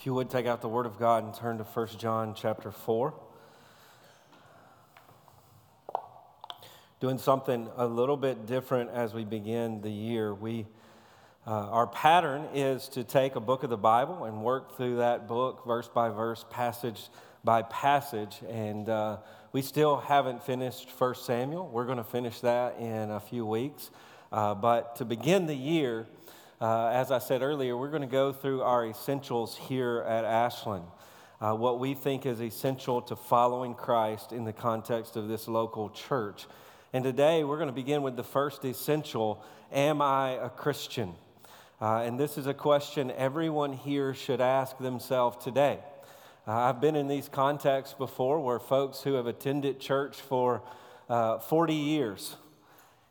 If you would take out the Word of God and turn to 1 John chapter 4. Doing something a little bit different as we begin the year. We, uh, our pattern is to take a book of the Bible and work through that book verse by verse, passage by passage. And uh, we still haven't finished 1 Samuel. We're going to finish that in a few weeks. Uh, but to begin the year, uh, as I said earlier, we're going to go through our essentials here at Ashland. Uh, what we think is essential to following Christ in the context of this local church. And today we're going to begin with the first essential Am I a Christian? Uh, and this is a question everyone here should ask themselves today. Uh, I've been in these contexts before where folks who have attended church for uh, 40 years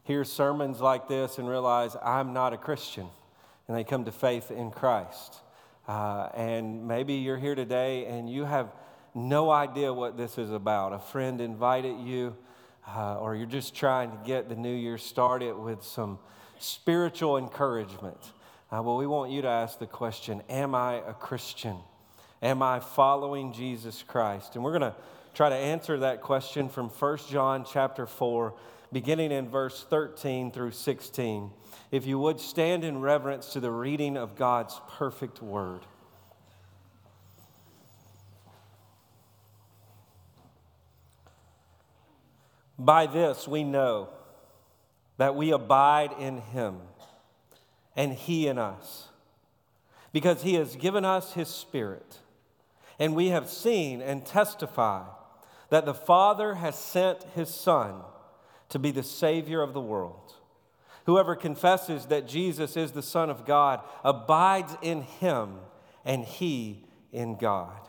hear sermons like this and realize I'm not a Christian and they come to faith in Christ. Uh, and maybe you're here today and you have no idea what this is about. A friend invited you, uh, or you're just trying to get the new year started with some spiritual encouragement. Uh, well, we want you to ask the question Am I a Christian? Am I following Jesus Christ? And we're going to try to answer that question from 1 John chapter 4, beginning in verse 13 through 16 if you would stand in reverence to the reading of God's perfect word. By this we know that we abide in him and he in us, because he has given us his spirit. And we have seen and testify that the Father has sent his Son to be the Savior of the world. Whoever confesses that Jesus is the Son of God abides in him and he in God.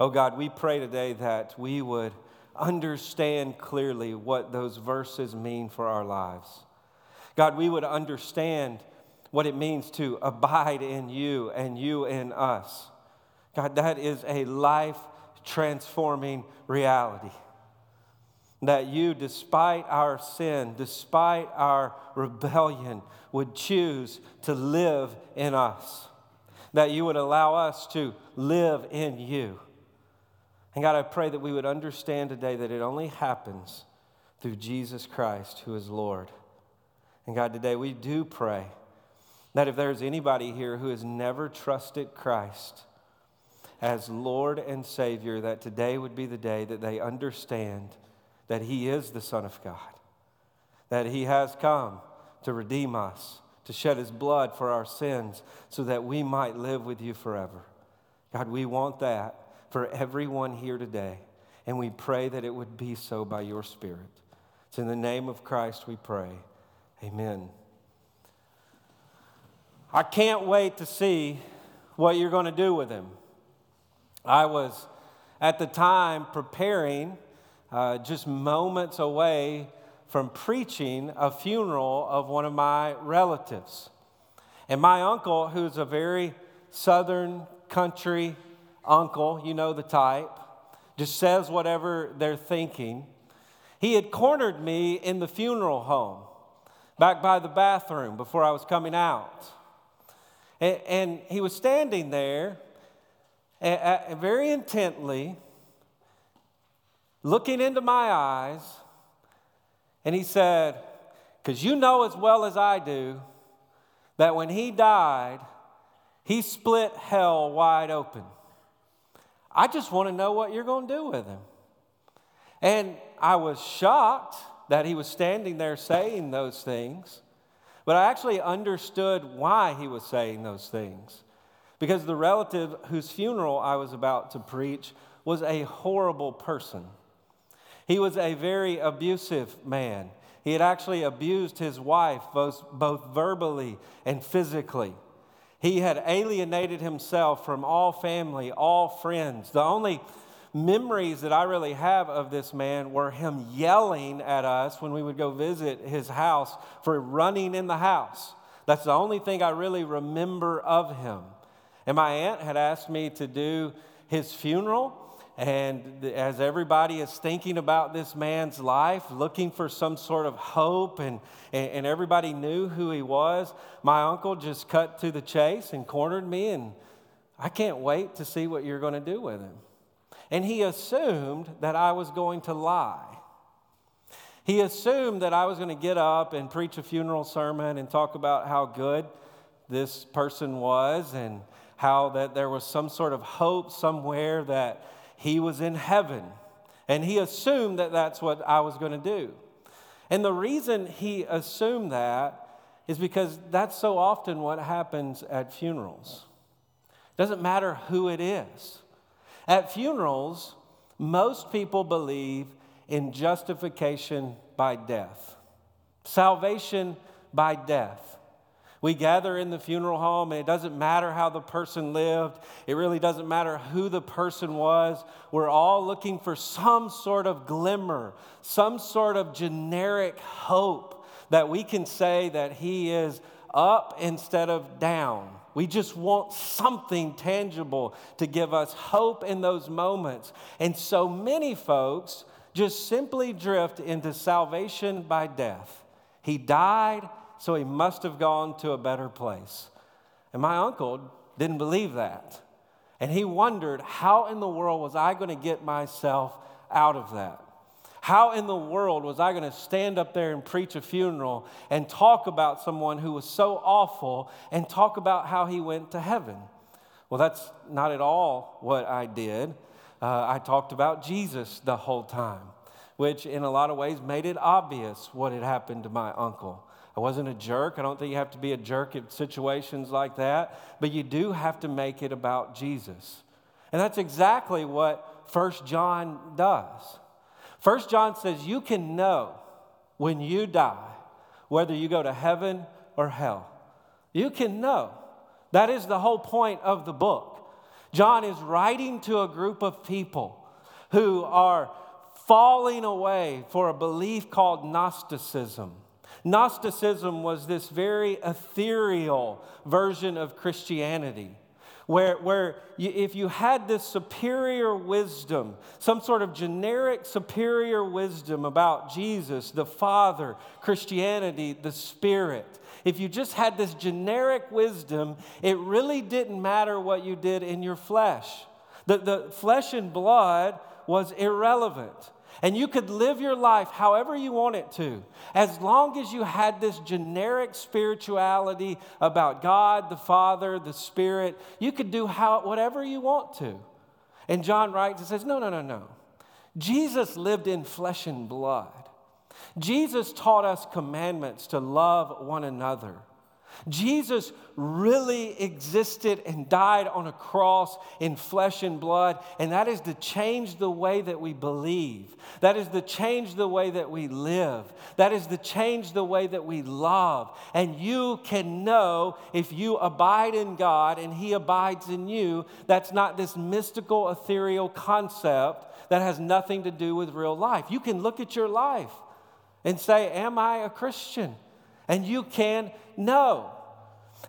Oh God, we pray today that we would understand clearly what those verses mean for our lives. God, we would understand what it means to abide in you and you in us. God, that is a life transforming reality that you, despite our sin, despite our rebellion, would choose to live in us. That you would allow us to live in you. And God, I pray that we would understand today that it only happens through Jesus Christ, who is Lord. And God, today we do pray that if there's anybody here who has never trusted Christ as Lord and Savior, that today would be the day that they understand that He is the Son of God, that He has come to redeem us, to shed His blood for our sins, so that we might live with you forever. God, we want that for everyone here today, and we pray that it would be so by your Spirit. It's in the name of Christ we pray. Amen. I can't wait to see what you're going to do with him. I was at the time preparing uh, just moments away from preaching a funeral of one of my relatives. And my uncle, who's a very southern country uncle, you know the type, just says whatever they're thinking. He had cornered me in the funeral home back by the bathroom before I was coming out. And, and he was standing there very intently looking into my eyes, and he said, Because you know as well as I do that when he died, he split hell wide open. I just want to know what you're going to do with him. And I was shocked that he was standing there saying those things, but I actually understood why he was saying those things. Because the relative whose funeral I was about to preach was a horrible person. He was a very abusive man. He had actually abused his wife both, both verbally and physically. He had alienated himself from all family, all friends. The only memories that I really have of this man were him yelling at us when we would go visit his house for running in the house. That's the only thing I really remember of him. And my aunt had asked me to do his funeral. And as everybody is thinking about this man's life, looking for some sort of hope, and, and everybody knew who he was, my uncle just cut to the chase and cornered me and I can't wait to see what you're going to do with him. And he assumed that I was going to lie. He assumed that I was going to get up and preach a funeral sermon and talk about how good this person was and how that there was some sort of hope somewhere that he was in heaven. And he assumed that that's what I was going to do. And the reason he assumed that is because that's so often what happens at funerals. It doesn't matter who it is. At funerals, most people believe in justification by death, salvation by death. We gather in the funeral home, and it doesn't matter how the person lived. It really doesn't matter who the person was. We're all looking for some sort of glimmer, some sort of generic hope that we can say that he is up instead of down. We just want something tangible to give us hope in those moments. And so many folks just simply drift into salvation by death. He died so he must have gone to a better place. And my uncle didn't believe that. And he wondered, how in the world was I going to get myself out of that? How in the world was I going to stand up there and preach a funeral and talk about someone who was so awful and talk about how he went to heaven? Well, that's not at all what I did. Uh, I talked about Jesus the whole time, which in a lot of ways made it obvious what had happened to my uncle. I wasn't a jerk. I don't think you have to be a jerk in situations like that, but you do have to make it about Jesus. And that's exactly what First John does. First John says you can know when you die whether you go to heaven or hell. You can know. That is the whole point of the book. John is writing to a group of people who are falling away for a belief called Gnosticism. Gnosticism was this very ethereal version of Christianity. Where, where you, if you had this superior wisdom, some sort of generic superior wisdom about Jesus, the Father, Christianity, the Spirit, if you just had this generic wisdom, it really didn't matter what you did in your flesh. The, the flesh and blood was irrelevant. And you could live your life however you want it to, as long as you had this generic spirituality about God, the Father, the Spirit. You could do how, whatever you want to. And John writes and says, No, no, no, no. Jesus lived in flesh and blood. Jesus taught us commandments to love one another. Jesus really existed and died on a cross in flesh and blood, and that is to change the way that we believe. That is to change the way that we live. That is to change the way that we love. And you can know if you abide in God and He abides in you, that's not this mystical, ethereal concept that has nothing to do with real life. You can look at your life and say, Am I a Christian? And you can know.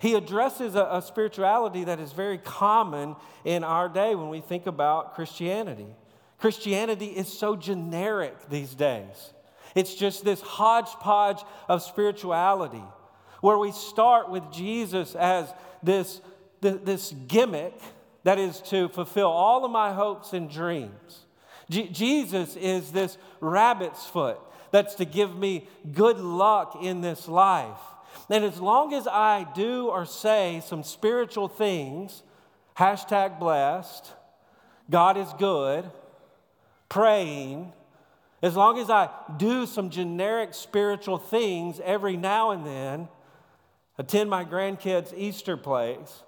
He addresses a, a, spirituality that is very common in our day when we think about Christianity. Christianity is so generic these days. It's just this hodgepodge of spirituality where we start with Jesus as this, this gimmick that is to fulfill all of my hopes and dreams. Jesus is this rabbit's foot that's to give me good luck in this life. And as long as I do or say some spiritual things, hashtag blessed, God is good, praying, as long as I do some generic spiritual things every now and then, attend my grandkids' Easter plays,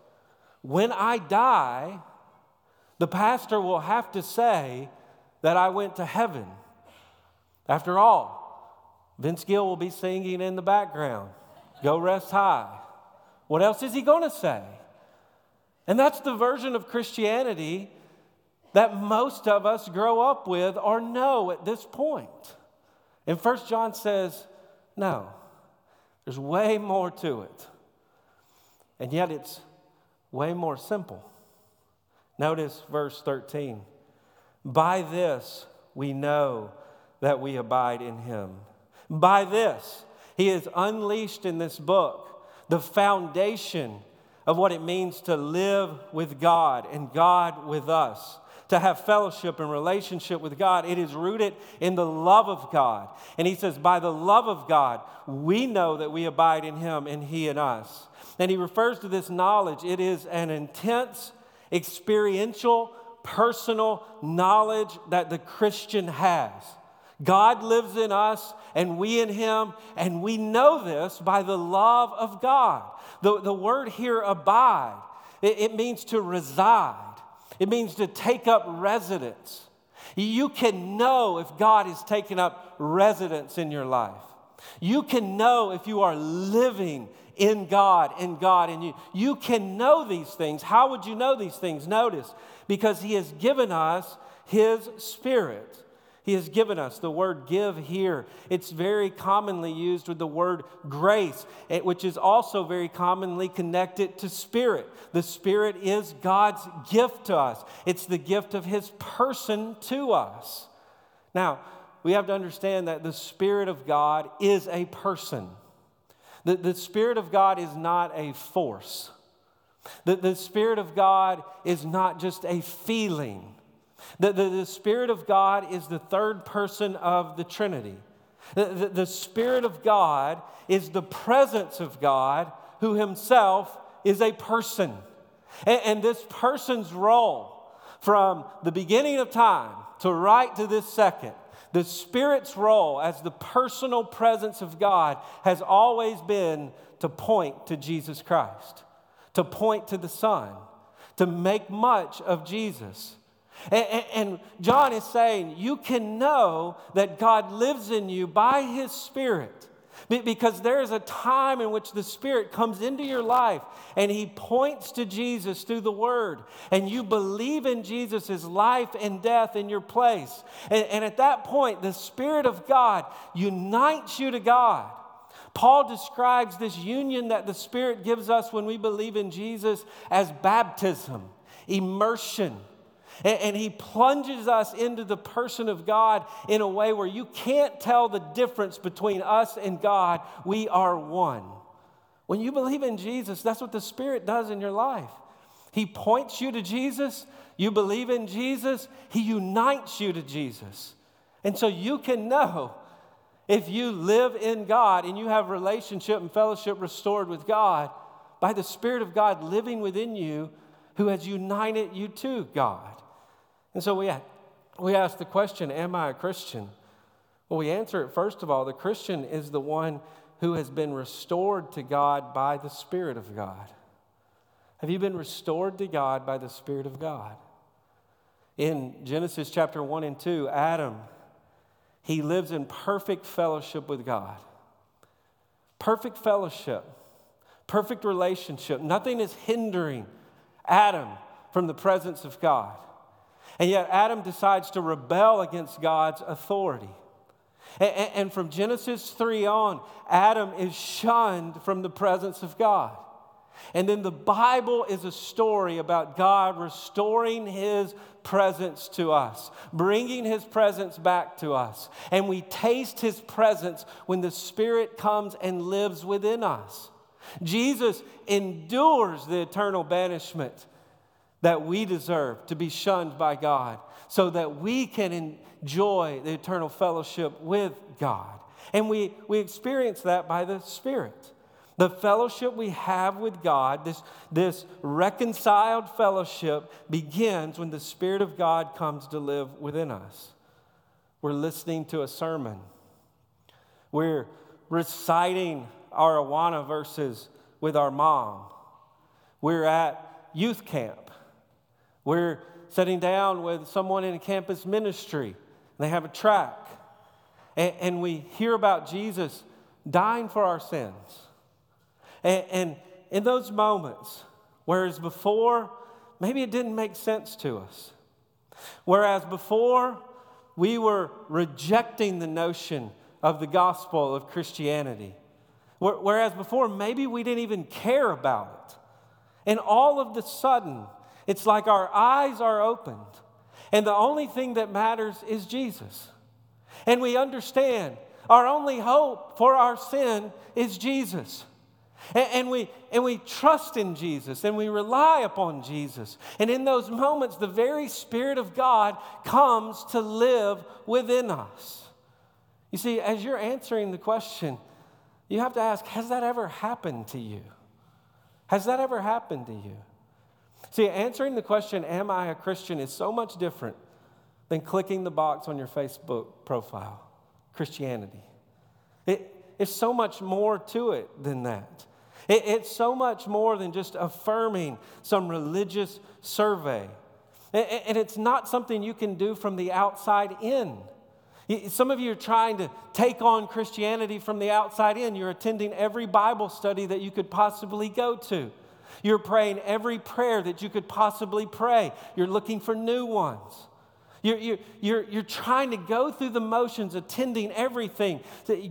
when I die, the pastor will have to say that I went to heaven. After all, Vince Gill will be singing in the background. Go rest high. What else is he going to say? And that's the version of Christianity that most of us grow up with or know at this point. And First John says, no, there's way more to it. And yet it's way more simple. Notice verse 13. By this we know that we abide in him. By this, he has unleashed in this book the foundation of what it means to live with God and God with us to have fellowship and relationship with God. It is rooted in the love of God. And he says, by the love of God, we know that we abide in him and he in us. And he refers to this knowledge. It is an intense, experiential, personal knowledge that the Christian has. God lives in us and we in him, and we know this by the love of God. The, the word here, abide, it, it means to reside. It means to take up residence. You can know if God is taking up residence in your life. You can know if you are living in God and God in you. You can know these things. How would you know these things? Notice, because He has given us His Spirit. He has given us. The word give here, it's very commonly used with the word grace, eh, which is also very commonly connected to spirit. The spirit is God's gift to us, it's the gift of his person to us. Now, we have to understand that the Spirit of God is a person. The, the Spirit of God is not a force. The, the Spirit of God is not just a feeling. The, the, the, Spirit of God is the third person of the Trinity. The, the, the Spirit of God is the presence of God who himself is a person. And, and this person's role from the beginning of time to right to this second, the Spirit's role as the personal presence of God has always been to point to Jesus Christ, to point to the Son, to make much of Jesus. And, and, John is saying, you can know that God lives in you by his Spirit. Because there is a time in which the Spirit comes into your life and He points to Jesus through the Word, and you believe in Jesus' life and death in your place. And, and at that point, the Spirit of God unites you to God. Paul describes this union that the Spirit gives us when we believe in Jesus as baptism, immersion. And, he plunges us into the person of God in a way where you can't tell the difference between us and God. We are one. When you believe in Jesus, that's what the Spirit does in your life. He points you to Jesus. You believe in Jesus. He unites you to Jesus. And so you can know if you live in God and you have relationship and fellowship restored with God by the Spirit of God living within you who has united you to God. And so we, we ask the question Am I a Christian? Well, we answer it first of all the Christian is the one who has been restored to God by the Spirit of God. Have you been restored to God by the Spirit of God? In Genesis chapter 1 and 2, Adam, he lives in perfect fellowship with God. Perfect fellowship, perfect relationship. Nothing is hindering Adam from the presence of God. And yet, Adam decides to rebel against God's authority. And, from Genesis 3 on, Adam is shunned from the presence of God. And then the Bible is a story about God restoring his presence to us, bringing his presence back to us. And we taste his presence when the Spirit comes and lives within us. Jesus endures the eternal banishment that we deserve to be shunned by God so that we can enjoy the eternal fellowship with God. And we, we experience that by the Spirit. The fellowship we have with God, this, this reconciled fellowship, begins when the Spirit of God comes to live within us. We're listening to a sermon, we're reciting our Awana verses with our mom, we're at youth camp. We're sitting down with someone in a campus ministry, they have a track, and, and we hear about Jesus dying for our sins. And, and in those moments, whereas before, maybe it didn't make sense to us, whereas before, we were rejecting the notion of the gospel of Christianity. Whereas before, maybe we didn't even care about it. And all of the sudden, it's like our eyes are opened, and the only thing that matters is Jesus. And we understand our only hope for our sin is Jesus. And, and, we, and we trust in Jesus and we rely upon Jesus. And in those moments, the very Spirit of God comes to live within us. You see, as you're answering the question, you have to ask Has that ever happened to you? Has that ever happened to you? See, answering the question, Am I a Christian, is so much different than clicking the box on your Facebook profile, Christianity. It, it's so much more to it than that. It, it's so much more than just affirming some religious survey. And, and it's not something you can do from the outside in. Some of you are trying to take on Christianity from the outside in. You're attending every Bible study that you could possibly go to. You're praying every prayer that you could possibly pray. You're looking for new ones. You're, you're, you're, you're trying to go through the motions, attending everything,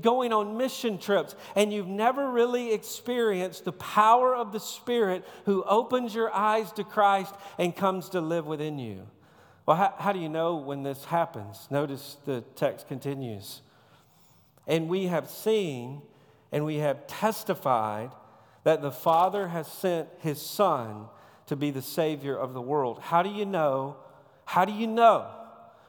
going on mission trips, and you've never really experienced the power of the Spirit who opens your eyes to Christ and comes to live within you. Well, how, how do you know when this happens? Notice the text continues. And we have seen and we have testified that the Father has sent his Son to be the Savior of the world. How do you know? How do you know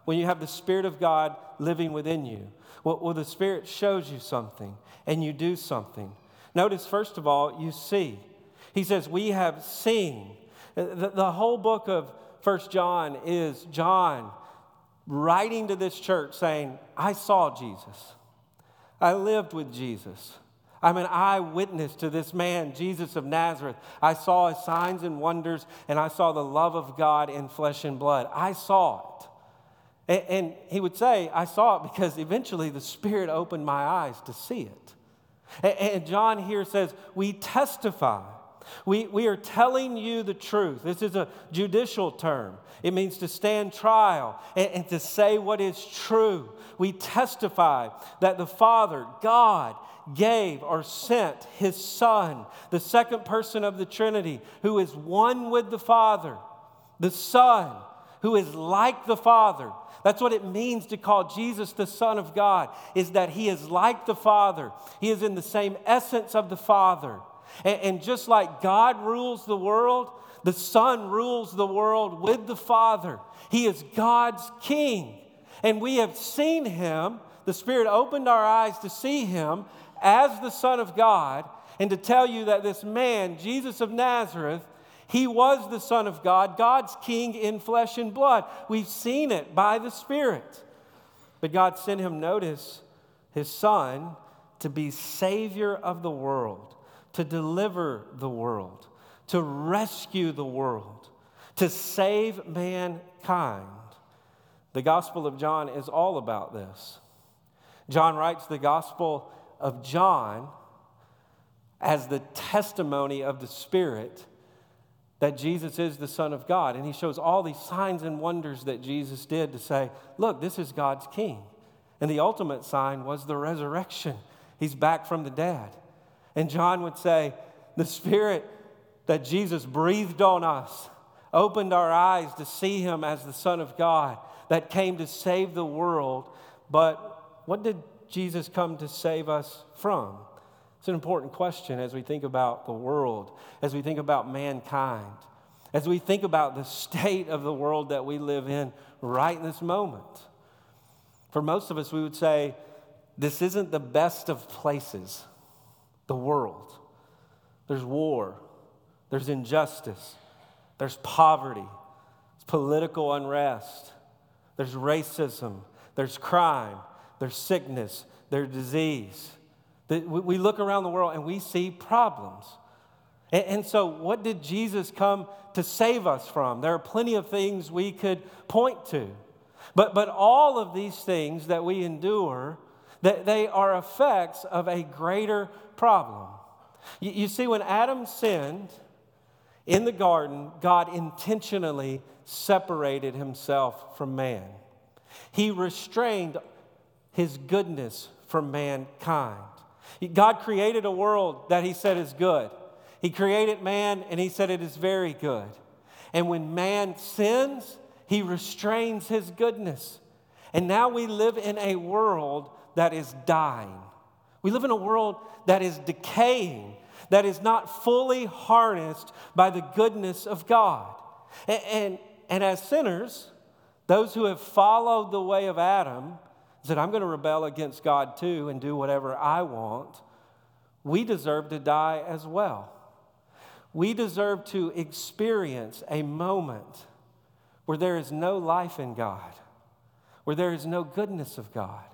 when you have the Spirit of God living within you? Well, well, the Spirit shows you something and you do something. Notice, first of all, you see. He says, We have seen. Uh, the, the whole book of First John is John writing to this church saying, I saw Jesus. I lived with Jesus. I'm an eyewitness to this man, Jesus of Nazareth. I saw his signs and wonders, and I saw the love of God in flesh and blood. I saw it. And, and he would say, I saw it because eventually the Spirit opened my eyes to see it. And, and John here says, We testify. We, we are telling you the truth. This is a judicial term. It means to stand trial and, and to say what is true. We testify that the Father, God, gave or sent his Son, the second person of the Trinity, who is one with the Father, the Son, who is like the Father. That's what it means to call Jesus the Son of God, is that he is like the Father. He is in the same essence of the Father. And, and just like God rules the world, the Son rules the world with the Father. He is God's King. And we have seen him. The Spirit opened our eyes to see him as the Son of God and to tell you that this man, Jesus of Nazareth, he was the Son of God, God's King in flesh and blood. We've seen it by the Spirit. But God sent him, notice, his Son to be Savior of the world, to deliver the world, to rescue the world, to save mankind. The Gospel of John is all about this. John writes the Gospel of John as the testimony of the Spirit that Jesus is the Son of God. And he shows all these signs and wonders that Jesus did to say, look, this is God's King. And the ultimate sign was the resurrection. He's back from the dead. And John would say, the Spirit that Jesus breathed on us opened our eyes to see him as the Son of God that came to save the world. But what did Jesus come to save us from? It's an important question as we think about the world, as we think about mankind, as we think about the state of the world that we live in right in this moment. For most of us, we would say, this isn't the best of places, the world. There's war, there's injustice, there's poverty, there's political unrest, there's racism, there's crime, there's sickness, their disease. We look around the world and we see problems. And so, what did Jesus come to save us from? There are plenty of things we could point to. But, but all of these things that we endure, that they are effects of a greater problem. You, you see, when Adam sinned in the garden, God intentionally separated himself from man. He restrained his goodness for mankind. God created a world that he said is good. He created man and he said it is very good. And when man sins, he restrains his goodness. And now we live in a world that is dying. We live in a world that is decaying. that is not fully harnessed by the goodness of God. And, and, and as sinners, those who have followed the way of Adam, I'm going to rebel against God too and do whatever I want, we deserve to die as well. We deserve to experience a moment where there is no life in God, where there is no goodness of God.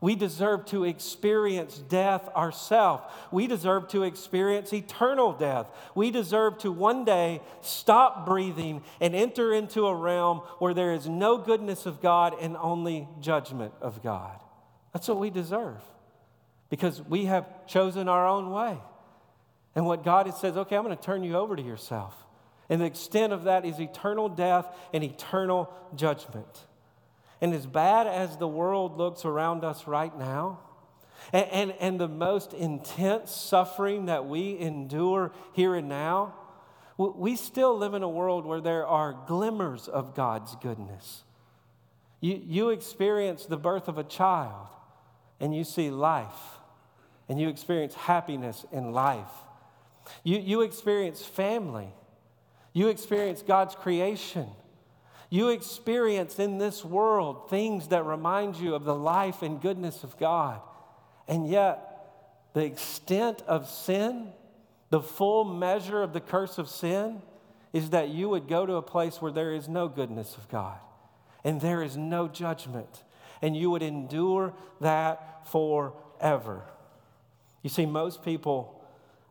We deserve to experience death ourselves. We deserve to experience eternal death. We deserve to one day stop breathing and enter into a realm where there is no goodness of God and only judgment of God. That's what we deserve because we have chosen our own way. And what God says, okay, I'm going to turn you over to yourself. And the extent of that is eternal death and eternal judgment. And as bad as the world looks around us right now, and, and, and, the most intense suffering that we endure here and now, we still live in a world where there are glimmers of God's goodness. You, you experience the birth of a child and you see life, and you experience happiness in life. You, you experience family, you experience God's creation. You experience in this world things that remind you of the life and goodness of God. And yet, the extent of sin, the full measure of the curse of sin, is that you would go to a place where there is no goodness of God and there is no judgment, and you would endure that forever. You see, most people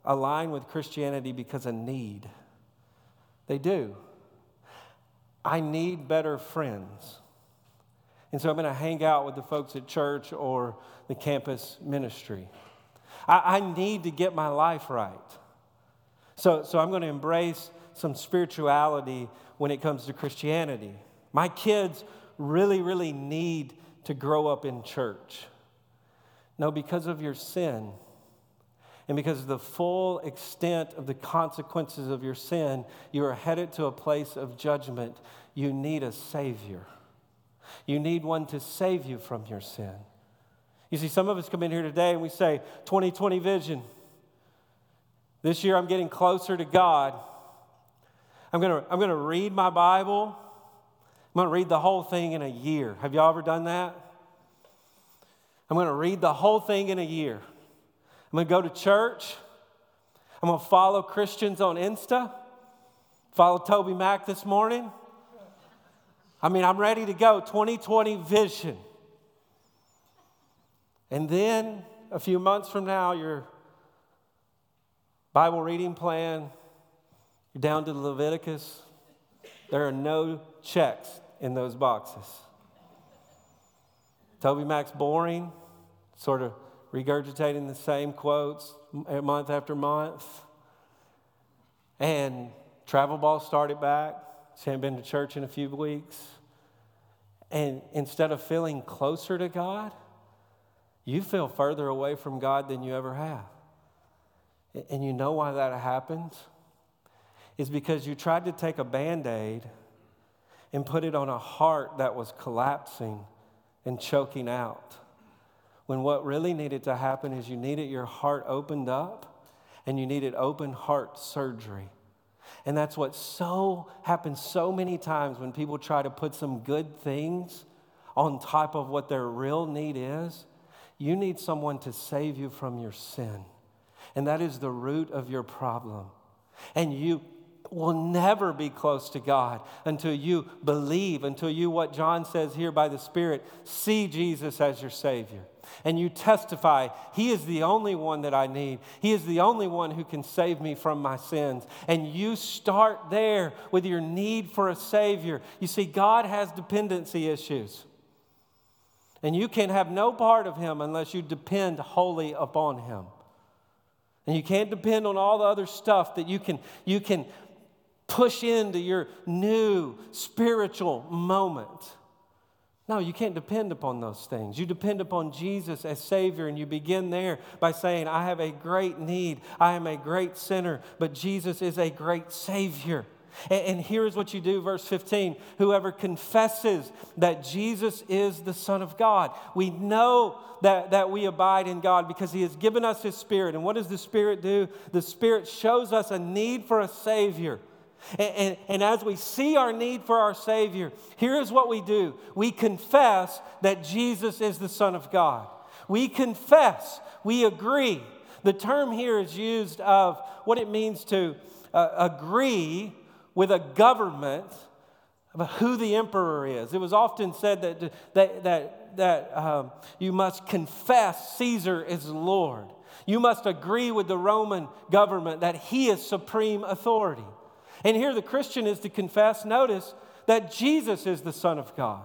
align with Christianity because of need. They do. I need better friends. And so I'm going to hang out with the folks at church or the campus ministry. I, I need to get my life right. So, so I'm going to embrace some spirituality when it comes to Christianity. My kids really, really need to grow up in church. No, because of your sin, and because of the full extent of the consequences of your sin, you are headed to a place of judgment. You need a Savior. You need one to save you from your sin. You see, some of us come in here today and we say, 2020 vision. This year I'm getting closer to God. I'm going to I'm going to read my Bible. I'm going to read the whole thing in a year. Have y'all ever done that? I'm going to read the whole thing in a year. I'm going to go to church. I'm going to follow Christians on Insta. Follow TobyMac this morning. I mean, I'm ready to go. 2020 vision. And then a few months from now, your Bible reading plan, you're down to Leviticus. There are no checks in those boxes. TobyMac's boring, sort of regurgitating the same quotes month after month. And travel ball started back. She hadn't been to church in a few weeks. And instead of feeling closer to God, you feel further away from God than you ever have. And you know why that happens? Is because you tried to take a band aid and put it on a heart that was collapsing and choking out. When what really needed to happen is you needed your heart opened up and you needed open heart surgery. And that's what so happens so many times when people try to put some good things on top of what their real need is. You need someone to save you from your sin. And that is the root of your problem. And you will never be close to God until you believe, until you, what John says here by the Spirit, see Jesus as your Savior. And you testify, He is the only one that I need. He is the only one who can save me from my sins. And you start there with your need for a Savior. You see, God has dependency issues. And you can have no part of Him unless you depend wholly upon Him. And you can't depend on all the other stuff that you can, you can push into your new spiritual moment. No, you can't depend upon those things. You depend upon Jesus as Savior, and you begin there by saying, I have a great need. I am a great sinner, but Jesus is a great Savior. And, here's what you do, verse 15 whoever confesses that Jesus is the Son of God. We know that, that we abide in God because He has given us His Spirit. And what does the Spirit do? The Spirit shows us a need for a Savior. And, and, and, as we see our need for our Savior, here's what we do we confess that Jesus is the Son of God. We confess, we agree. The term here is used of what it means to uh, agree with a government about who the emperor is. It was often said that, that, that, that um, you must confess Caesar is Lord. You must agree with the Roman government that he is supreme authority. And here the Christian is to confess, notice, that Jesus is the Son of God,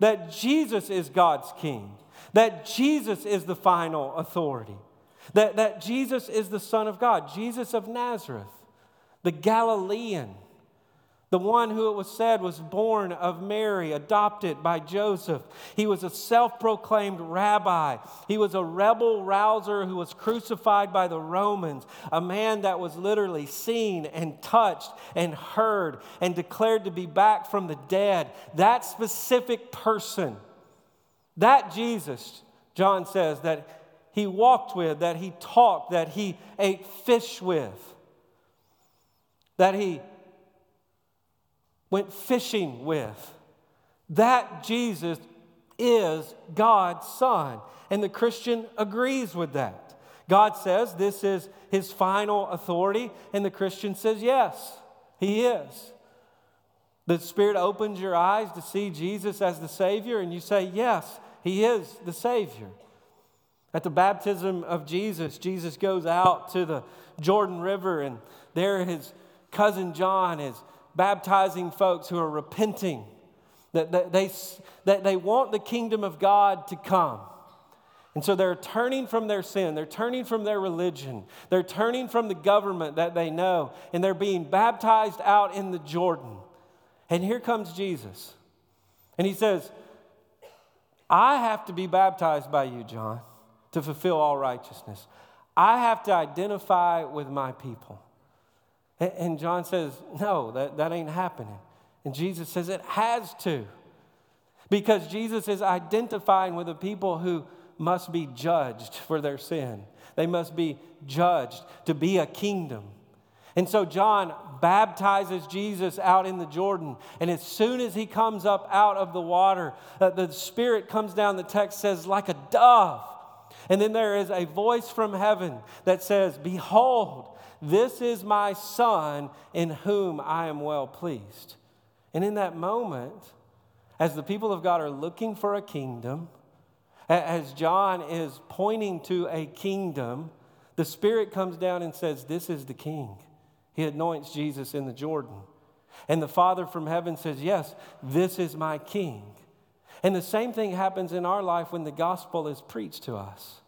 that Jesus is God's King, that Jesus is the final authority, that, that Jesus is the Son of God, Jesus of Nazareth, the Galilean the one who it was said was born of Mary, adopted by Joseph. He was a self proclaimed rabbi. He was a rebel rouser who was crucified by the Romans, a man that was literally seen and touched and heard and declared to be back from the dead. That specific person, that Jesus, John says, that he walked with, that he talked, that he ate fish with, that he went fishing with. That Jesus is God's Son. And the Christian agrees with that. God says this is his final authority, and the Christian says, yes, he is. The Spirit opens your eyes to see Jesus as the Savior, and you say, yes, he is the Savior. At the baptism of Jesus, Jesus goes out to the Jordan River, and there his cousin John is baptizing folks who are repenting, that, that, they, that they want the kingdom of God to come. And so they're turning from their sin, they're turning from their religion, they're turning from the government that they know, and they're being baptized out in the Jordan. And here comes Jesus. And he says, I have to be baptized by you, John, to fulfill all righteousness. I have to identify with my people. And John says, No, that, that ain't happening. And Jesus says, It has to. Because Jesus is identifying with the people who must be judged for their sin. They must be judged to be a kingdom. And so John baptizes Jesus out in the Jordan. And as soon as he comes up out of the water, uh, the Spirit comes down, the text says, like a dove. And then there is a voice from heaven that says, Behold, this is my son in whom I am well pleased. And in that moment, as the people of God are looking for a kingdom, as John is pointing to a kingdom, the Spirit comes down and says, This is the king. He anoints Jesus in the Jordan. And the Father from heaven says, Yes, this is my king. And the same thing happens in our life when the gospel is preached to us.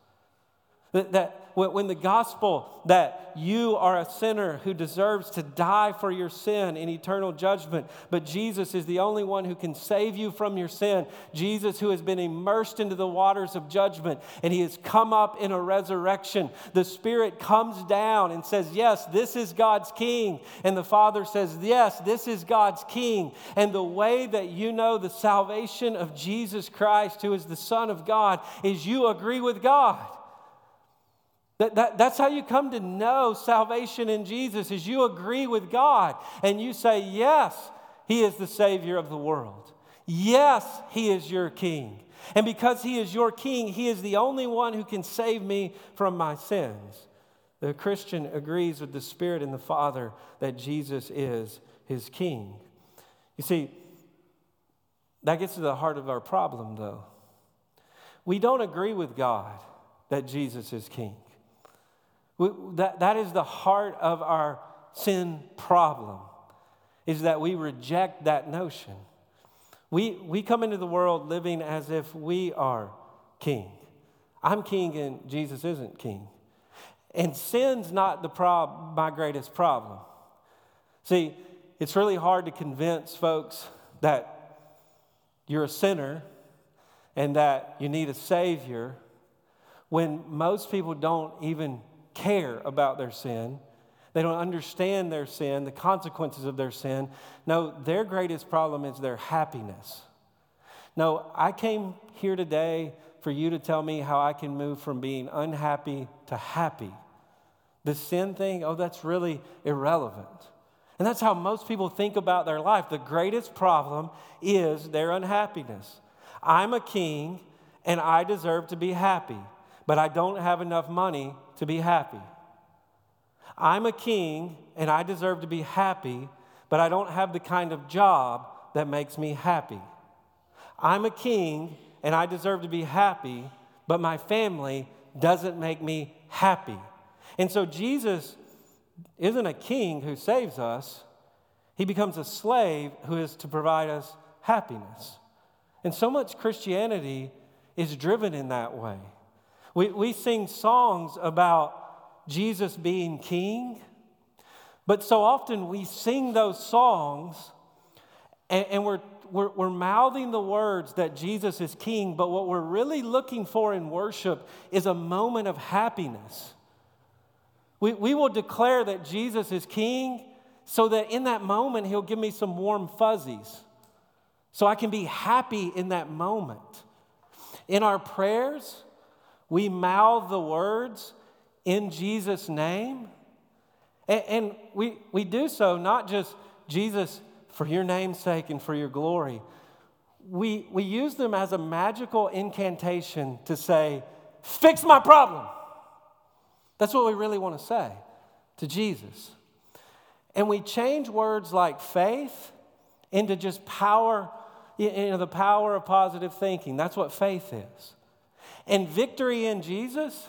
That, that when the gospel that you are a sinner who deserves to die for your sin in eternal judgment, but Jesus is the only one who can save you from your sin. Jesus, who has been immersed into the waters of judgment, and he has come up in a resurrection. The Spirit comes down and says, Yes, this is God's King. And the Father says, Yes, this is God's King. And the way that you know the salvation of Jesus Christ, who is the Son of God, is you agree with God. That, that, that's how you come to know salvation in Jesus is you agree with God and you say, yes, he is the Savior of the world. Yes, he is your King. And because he is your King, he is the only one who can save me from my sins. The Christian agrees with the Spirit and the Father that Jesus is his King. You see, that gets to the heart of our problem, though. We don't agree with God that Jesus is King. We, that, that is the heart of our sin problem, is that we reject that notion. We, we come into the world living as if we are king. I'm king and Jesus isn't king. And sin's not the prob- my greatest problem. See, it's really hard to convince folks that you're a sinner and that you need a Savior when most people don't even care about their sin. They don't understand their sin, the consequences of their sin. No, their greatest problem is their happiness. No, I came here today for you to tell me how I can move from being unhappy to happy. The sin thing, oh, that's really irrelevant. And that's how most people think about their life. The greatest problem is their unhappiness. I'm a king and I deserve to be happy, but I don't have enough money to be happy. I'm a king and I deserve to be happy, but I don't have the kind of job that makes me happy. I'm a king and I deserve to be happy, but my family doesn't make me happy. And so Jesus isn't a king who saves us, he becomes a slave who is to provide us happiness. And so much Christianity is driven in that way. We, we sing songs about Jesus being king, but so often we sing those songs and, and we're, we're, we're mouthing the words that Jesus is king, but what we're really looking for in worship is a moment of happiness. We, we will declare that Jesus is king so that in that moment he'll give me some warm fuzzies so I can be happy in that moment. In our prayers, we mouth the words in Jesus' name. And, and we, we do so not just Jesus for your name's sake and for your glory. We, we use them as a magical incantation to say, Fix my problem. That's what we really want to say to Jesus. And we change words like faith into just power, you know, the power of positive thinking. That's what faith is. And victory in Jesus,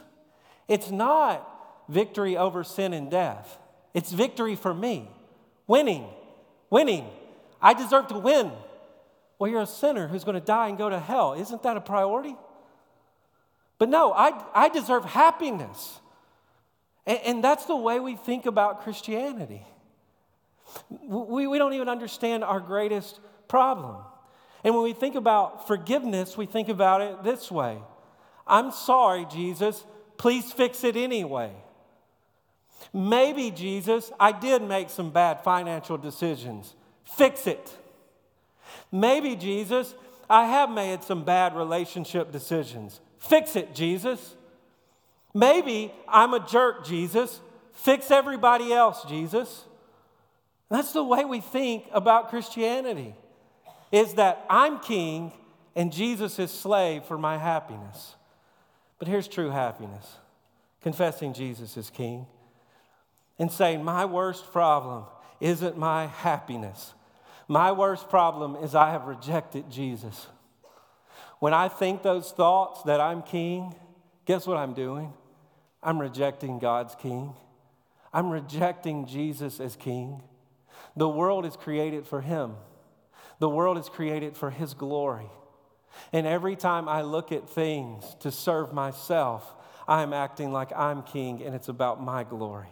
it's not victory over sin and death, it's victory for me. Winning, winning. I deserve to win. Well, you're a sinner who's going to die and go to hell. Isn't that a priority? But no, I, I deserve happiness. And, and that's the way we think about Christianity. We, we don't even understand our greatest problem. And when we think about forgiveness, we think about it this way I'm sorry, Jesus, please fix it anyway. Maybe, Jesus, I did make some bad financial decisions. Fix it. Maybe, Jesus, I have made some bad relationship decisions. Fix it, Jesus. Maybe I'm a jerk, Jesus. Fix everybody else, Jesus. That's the way we think about Christianity. Is that I'm king and Jesus is slave for my happiness. But here's true happiness confessing Jesus is king and saying, My worst problem isn't my happiness. My worst problem is I have rejected Jesus. When I think those thoughts that I'm king, guess what I'm doing? I'm rejecting God's king. I'm rejecting Jesus as king. The world is created for him, the world is created for his glory. And every time I look at things to serve myself, I'm acting like I'm king and it's about my glory.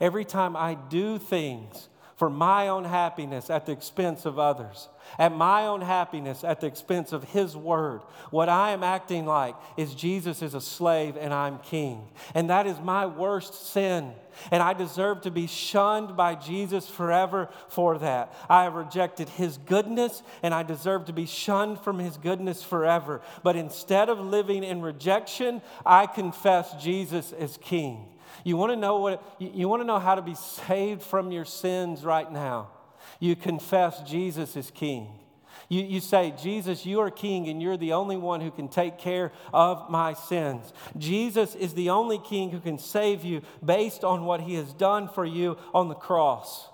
Every time I do things for my own happiness at the expense of others, at my own happiness at the expense of His word. What I am acting like is Jesus is a slave and I'm king. And that is my worst sin. And I deserve to be shunned by Jesus forever for that. I have rejected His goodness and I deserve to be shunned from His goodness forever. But instead of living in rejection, I confess Jesus as king. You want to know what you want to know how to be saved from your sins right now. You confess Jesus is king. You, you say, Jesus, you are king, and you're the only one who can take care of my sins. Jesus is the only king who can save you based on what he has done for you on the cross.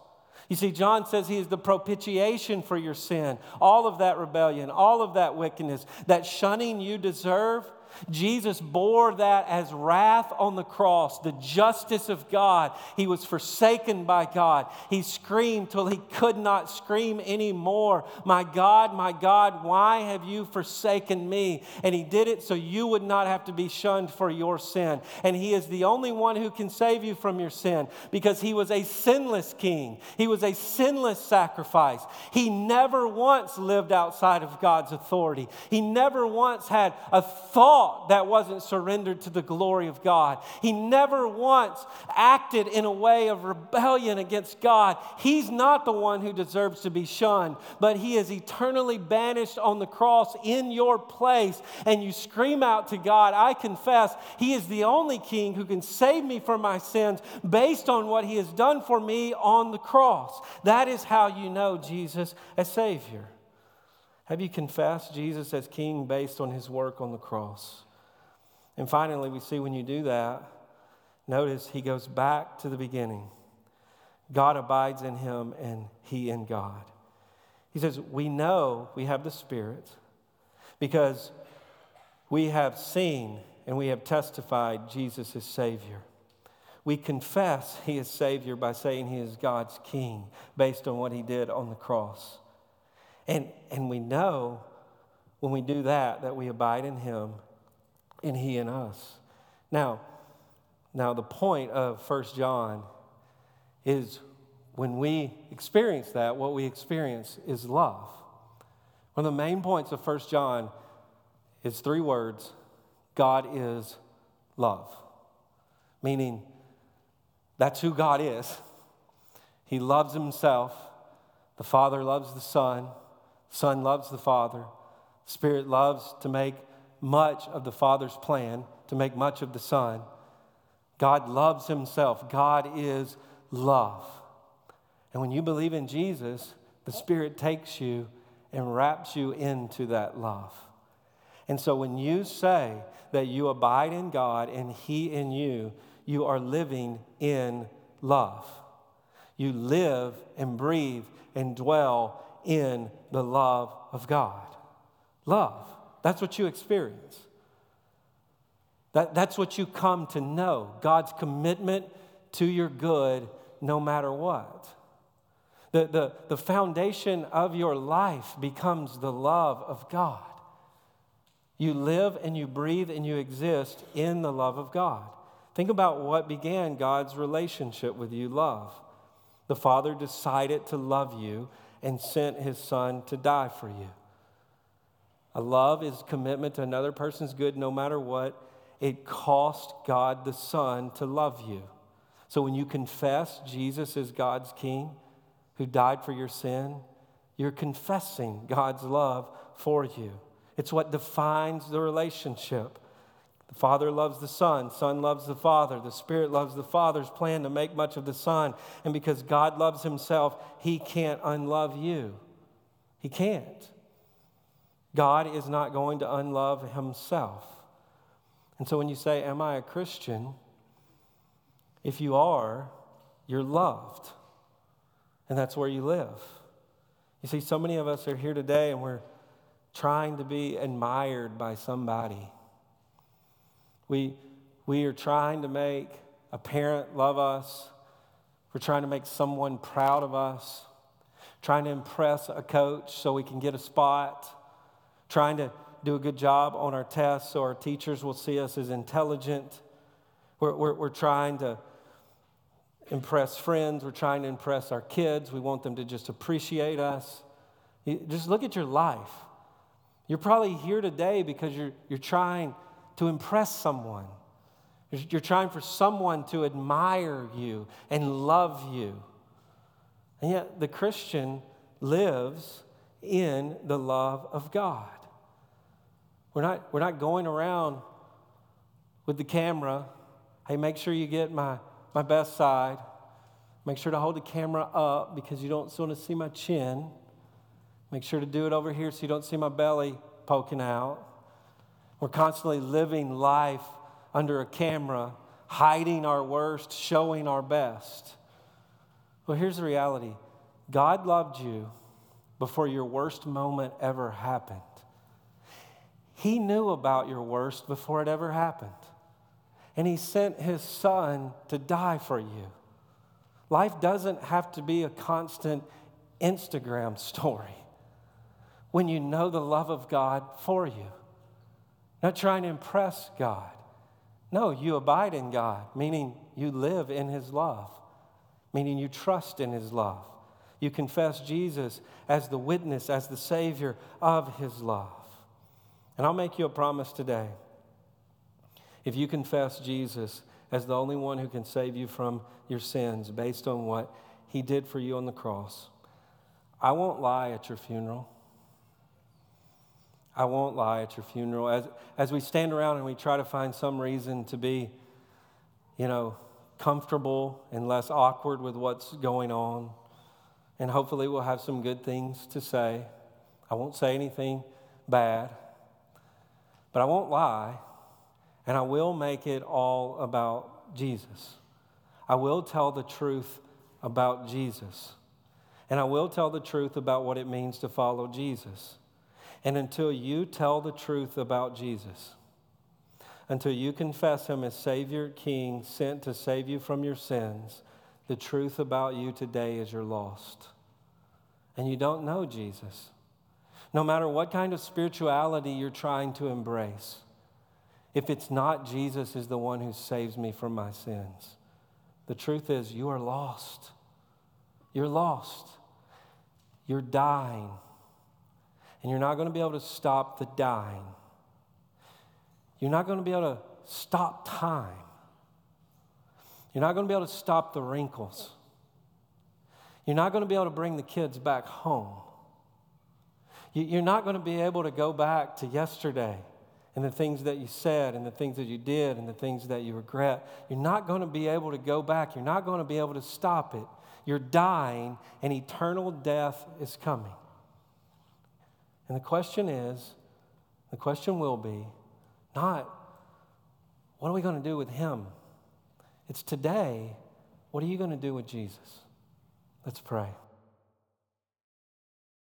You see, John says he is the propitiation for your sin, all of that rebellion, all of that wickedness, that shunning you deserve. Jesus bore that as wrath on the cross, the justice of God. He was forsaken by God. He screamed till he could not scream anymore. My God, my God, why have you forsaken me? And he did it so you would not have to be shunned for your sin. And he is the only one who can save you from your sin because he was a sinless king. He was a sinless sacrifice. He never once lived outside of God's authority. He never once had a thought thought that wasn't surrendered to the glory of God. He never once acted in a way of rebellion against God. He's not the one who deserves to be shunned, but He is eternally banished on the cross in your place. And you scream out to God, I confess, He is the only King who can save me from my sins based on what He has done for me on the cross. That is how you know Jesus as Savior. Have you confessed Jesus as King based on his work on the cross? And finally, we see when you do that, notice he goes back to the beginning. God abides in him and he in God. He says, We know we have the Spirit because we have seen and we have testified Jesus is Savior. We confess he is Savior by saying he is God's King based on what he did on the cross. And, and we know when we do that that we abide in him and he in us. Now, now the point of First John is when we experience that, what we experience is love. One of the main points of First John is three words God is love. Meaning, that's who God is. He loves himself. The Father loves the Son. Son loves the Father. Spirit loves to make much of the Father's plan, to make much of the Son. God loves Himself. God is love. And when you believe in Jesus, the Spirit takes you and wraps you into that love. And so when you say that you abide in God and He in you, you are living in love. You live and breathe and dwell in the love of God. Love. That's what you experience. That, that's what you come to know God's commitment to your good no matter what. The, the, the foundation of your life becomes the love of God. You live and you breathe and you exist in the love of God. Think about what began God's relationship with you love. The Father decided to love you and sent his son to die for you. A love is commitment to another person's good no matter what. It cost God the Son to love you. So when you confess Jesus is God's King who died for your sin, you're confessing God's love for you. It's what defines the relationship. The Father loves the Son, Son loves the Father, the Spirit loves the Father's plan to make much of the Son. And because God loves Himself, He can't unlove you. He can't. God is not going to unlove Himself. And so when you say, Am I a Christian? If you are, you're loved. And that's where you live. You see, so many of us are here today and we're trying to be admired by somebody. We, we are trying to make a parent love us. We're trying to make someone proud of us. Trying to impress a coach so we can get a spot. Trying to do a good job on our tests so our teachers will see us as intelligent. We're, we're, we're trying to impress friends. We're trying to impress our kids. We want them to just appreciate us. You, just look at your life. You're probably here today because you're, you're trying to impress someone. You're trying for someone to admire you and love you. And yet, the Christian lives in the love of God. We're not, we're not going around with the camera. Hey, make sure you get my, my best side. Make sure to hold the camera up because you don't want to see my chin. Make sure to do it over here so you don't see my belly poking out. We're constantly living life under a camera, hiding our worst, showing our best. Well, here's the reality God loved you before your worst moment ever happened. He knew about your worst before it ever happened. And He sent His Son to die for you. Life doesn't have to be a constant Instagram story when you know the love of God for you. Not trying to impress God. No, you abide in God, meaning you live in His love, meaning you trust in His love. You confess Jesus as the witness, as the Savior of His love. And I'll make you a promise today. if you confess Jesus as the only one who can save you from your sins based on what he did for you on the cross, I won't lie at your funeral. I won't lie at your funeral. As, as we stand around and we try to find some reason to be, you know, comfortable and less awkward with what's going on, and hopefully we'll have some good things to say. I won't say anything bad, but I won't lie, and I will make it all about Jesus. I will tell the truth about Jesus, and I will tell the truth about what it means to follow Jesus. And until you tell the truth about Jesus, until you confess Him as Savior, King, sent to save you from your sins, the truth about you today is you're lost. And you don't know Jesus. No matter what kind of spirituality you're trying to embrace, if it's not Jesus is the one who saves me from my sins, the truth is you are lost. You're lost. You're dying. And you're not going to be able to stop the dying. You're not going to be able to stop time. You're not going to be able to stop the wrinkles. You're not going to be able to bring the kids back home. You're not going to be able to go back to yesterday and the things that you said and the things that you did and the things that you regret. You're not going to be able to go back. You're not going to be able to stop it. You're dying, and eternal death is coming. And the question is the question will be not, what are we going to do with him? It's today, what are you going to do with Jesus? Let's pray.